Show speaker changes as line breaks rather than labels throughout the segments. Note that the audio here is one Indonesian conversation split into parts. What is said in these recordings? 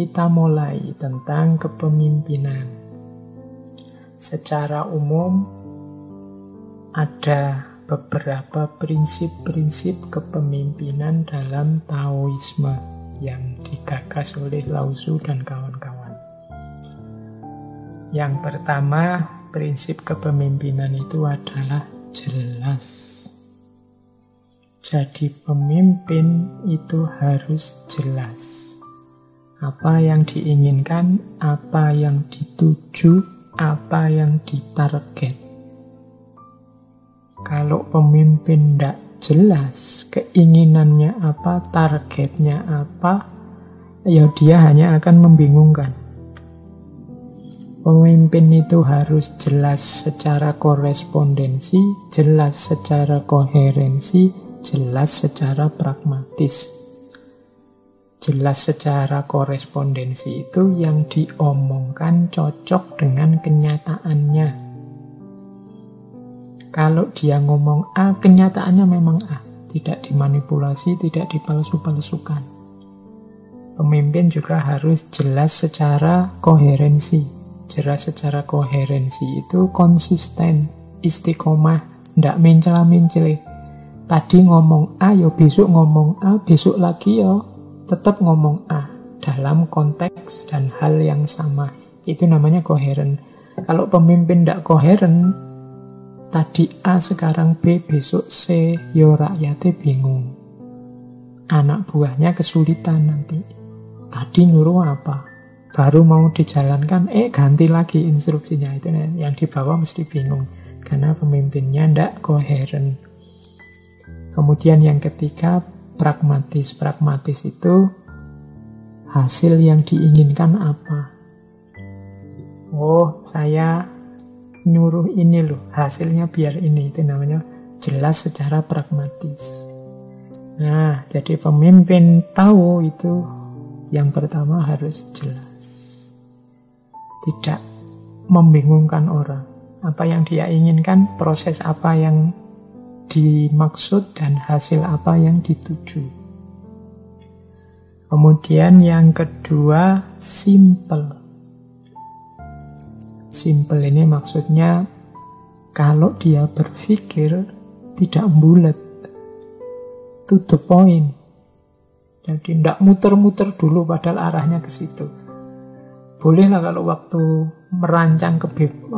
Kita mulai tentang kepemimpinan. Secara umum, ada beberapa prinsip-prinsip kepemimpinan dalam Taoisme yang digagas oleh Lao Tzu dan kawan-kawan. Yang pertama, prinsip kepemimpinan itu adalah jelas. Jadi pemimpin itu harus jelas. Apa yang diinginkan, apa yang dituju, apa yang ditarget. Kalau pemimpin tidak jelas keinginannya apa, targetnya apa, ya dia hanya akan membingungkan. Pemimpin itu harus jelas secara korespondensi, jelas secara koherensi, jelas secara pragmatis. Jelas secara korespondensi itu yang diomongkan cocok dengan kenyataannya. Kalau dia ngomong A, kenyataannya memang A. Tidak dimanipulasi, tidak dipalsu-palsukan. Pemimpin juga harus jelas secara koherensi. Jelas secara koherensi itu konsisten, istiqomah, tidak mencela-mencela Tadi ngomong A, ya besok ngomong A, besok lagi ya tetap ngomong A dalam konteks dan hal yang sama. Itu namanya koheren. Kalau pemimpin tidak koheren, tadi A sekarang B, besok C, yo ya rakyatnya bingung. Anak buahnya kesulitan nanti. Tadi nyuruh apa? Baru mau dijalankan, eh ganti lagi instruksinya. Itu yang di bawah mesti bingung. Karena pemimpinnya tidak koheren. Kemudian yang ketiga, pragmatis. Pragmatis itu hasil yang diinginkan apa. Oh, saya nyuruh ini loh, hasilnya biar ini. Itu namanya jelas secara pragmatis. Nah, jadi pemimpin tahu itu yang pertama harus jelas. Tidak membingungkan orang. Apa yang dia inginkan, proses apa yang dimaksud dan hasil apa yang dituju. Kemudian yang kedua, simple. Simple ini maksudnya kalau dia berpikir tidak bulat. To the point. Jadi tidak muter-muter dulu padahal arahnya ke situ. Bolehlah kalau waktu merancang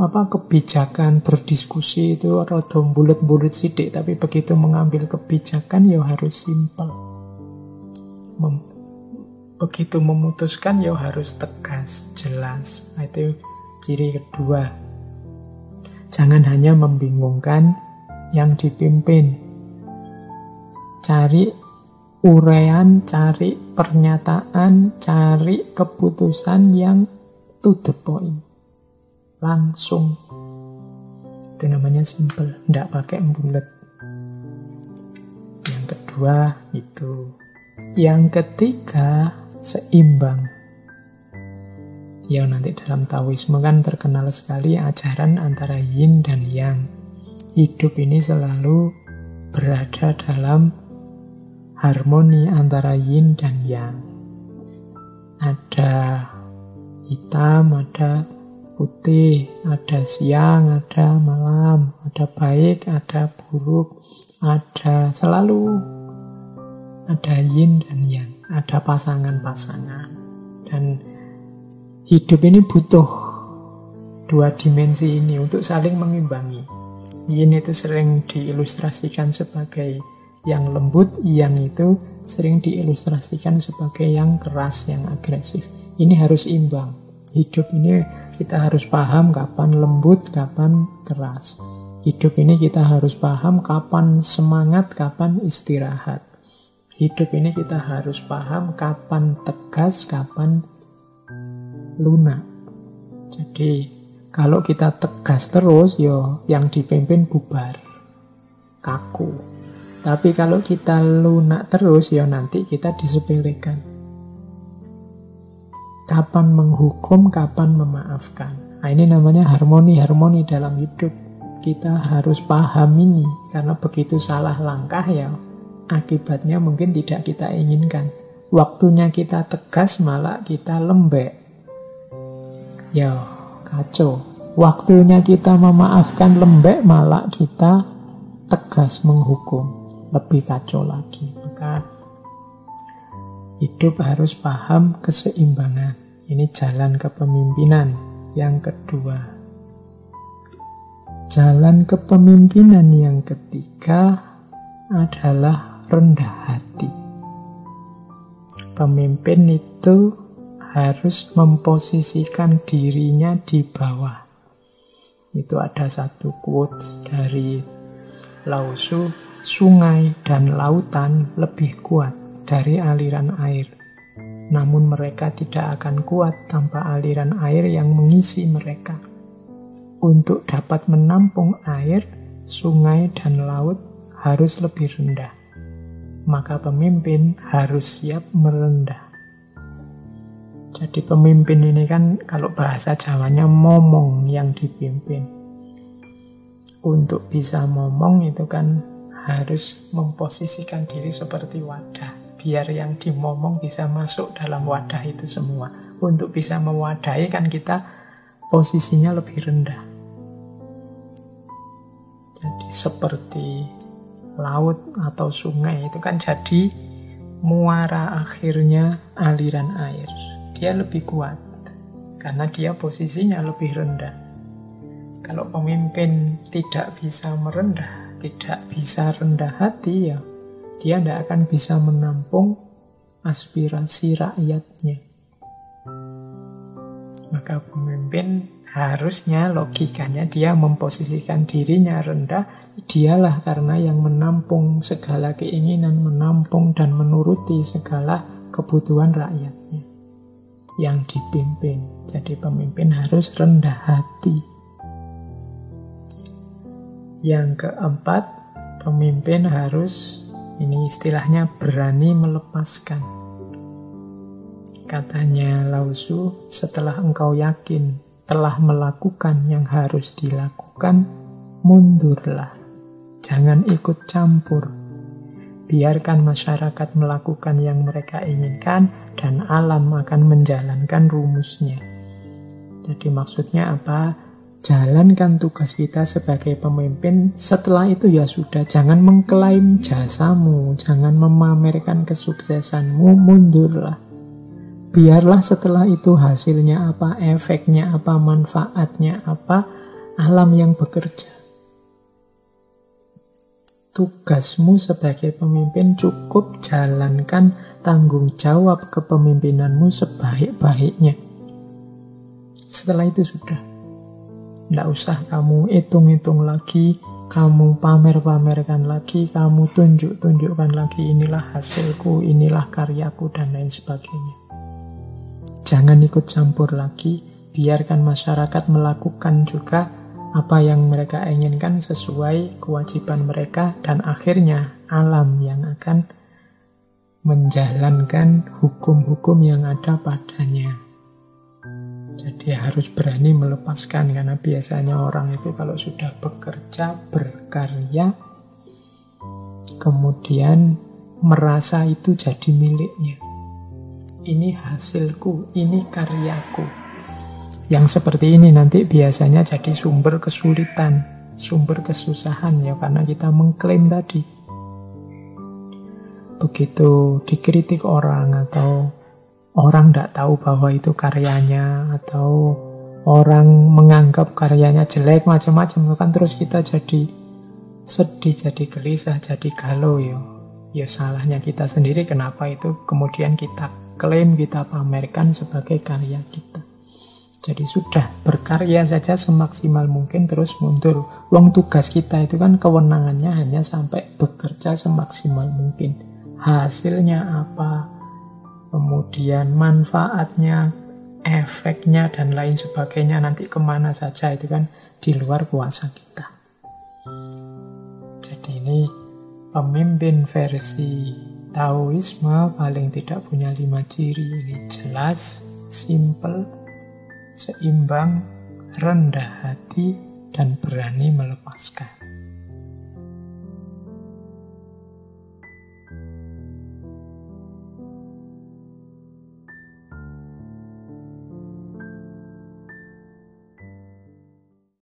apa, kebijakan berdiskusi itu rada bulat-bulat sidik tapi begitu mengambil kebijakan ya harus simpel. Mem begitu memutuskan ya harus tegas jelas. Nah, itu ciri kedua. Jangan hanya membingungkan yang dipimpin. Cari urean cari pernyataan cari keputusan yang to the point langsung. Itu namanya simple, tidak pakai bulat. Yang kedua itu. Yang ketiga seimbang. Ya nanti dalam Taoisme kan terkenal sekali ajaran antara yin dan yang. Hidup ini selalu berada dalam harmoni antara yin dan yang. Ada hitam, ada putih, ada siang, ada malam, ada baik, ada buruk, ada selalu ada yin dan yang, ada pasangan-pasangan. Dan hidup ini butuh dua dimensi ini untuk saling mengimbangi. Yin itu sering diilustrasikan sebagai yang lembut, yang itu sering diilustrasikan sebagai yang keras, yang agresif. Ini harus imbang hidup ini kita harus paham kapan lembut, kapan keras. Hidup ini kita harus paham kapan semangat, kapan istirahat. Hidup ini kita harus paham kapan tegas, kapan lunak. Jadi kalau kita tegas terus, yo yang dipimpin bubar, kaku. Tapi kalau kita lunak terus, yo nanti kita disepelekan kapan menghukum, kapan memaafkan. Nah, ini namanya harmoni-harmoni dalam hidup. Kita harus paham ini, karena begitu salah langkah ya, akibatnya mungkin tidak kita inginkan. Waktunya kita tegas malah kita lembek. Ya, kacau. Waktunya kita memaafkan lembek malah kita tegas menghukum. Lebih kacau lagi. Maka hidup harus paham keseimbangan. Ini jalan kepemimpinan yang kedua. Jalan kepemimpinan yang ketiga adalah rendah hati. Pemimpin itu harus memposisikan dirinya di bawah. Itu ada satu quotes dari Lao Tzu, sungai dan lautan lebih kuat dari aliran air. Namun mereka tidak akan kuat tanpa aliran air yang mengisi mereka. Untuk dapat menampung air, sungai dan laut harus lebih rendah. Maka pemimpin harus siap merendah. Jadi pemimpin ini kan kalau bahasa Jawanya momong yang dipimpin. Untuk bisa momong itu kan harus memposisikan diri seperti wadah. Biar yang dimomong bisa masuk dalam wadah itu semua. Untuk bisa mewadahi kan kita posisinya lebih rendah. Jadi seperti laut atau sungai itu kan jadi muara akhirnya aliran air. Dia lebih kuat karena dia posisinya lebih rendah. Kalau pemimpin tidak bisa merendah, tidak bisa rendah hati ya, dia tidak akan bisa menampung aspirasi rakyatnya. Maka pemimpin harusnya logikanya dia memposisikan dirinya rendah, dialah karena yang menampung segala keinginan, menampung dan menuruti segala kebutuhan rakyatnya yang dipimpin. Jadi pemimpin harus rendah hati. Yang keempat, pemimpin harus ini istilahnya berani melepaskan. Katanya Lao Tzu, setelah engkau yakin telah melakukan yang harus dilakukan, mundurlah. Jangan ikut campur. Biarkan masyarakat melakukan yang mereka inginkan dan alam akan menjalankan rumusnya. Jadi maksudnya apa? Jalankan tugas kita sebagai pemimpin. Setelah itu ya sudah, jangan mengklaim jasamu, jangan memamerkan kesuksesanmu, mundurlah biarlah setelah itu hasilnya apa, efeknya apa, manfaatnya apa, alam yang bekerja. Tugasmu sebagai pemimpin cukup jalankan tanggung jawab kepemimpinanmu sebaik-baiknya. Setelah itu sudah. Tidak usah kamu hitung-hitung lagi, kamu pamer-pamerkan lagi, kamu tunjuk-tunjukkan lagi, inilah hasilku, inilah karyaku, dan lain sebagainya. Jangan ikut campur lagi, biarkan masyarakat melakukan juga apa yang mereka inginkan sesuai kewajiban mereka dan akhirnya alam yang akan menjalankan hukum-hukum yang ada padanya. Jadi harus berani melepaskan karena biasanya orang itu kalau sudah bekerja, berkarya, kemudian merasa itu jadi miliknya ini hasilku, ini karyaku. Yang seperti ini nanti biasanya jadi sumber kesulitan, sumber kesusahan ya karena kita mengklaim tadi. Begitu dikritik orang atau orang tidak tahu bahwa itu karyanya atau orang menganggap karyanya jelek macam-macam kan terus kita jadi sedih, jadi gelisah, jadi galau ya. Ya salahnya kita sendiri kenapa itu kemudian kita klaim kita pamerkan sebagai karya kita. Jadi sudah berkarya saja semaksimal mungkin terus mundur. Uang tugas kita itu kan kewenangannya hanya sampai bekerja semaksimal mungkin. Hasilnya apa, kemudian manfaatnya, efeknya dan lain sebagainya nanti ke mana saja itu kan di luar kuasa kita. Jadi ini pemimpin versi Taoisme paling tidak punya lima ciri ini jelas, simple, seimbang, rendah hati, dan berani melepaskan.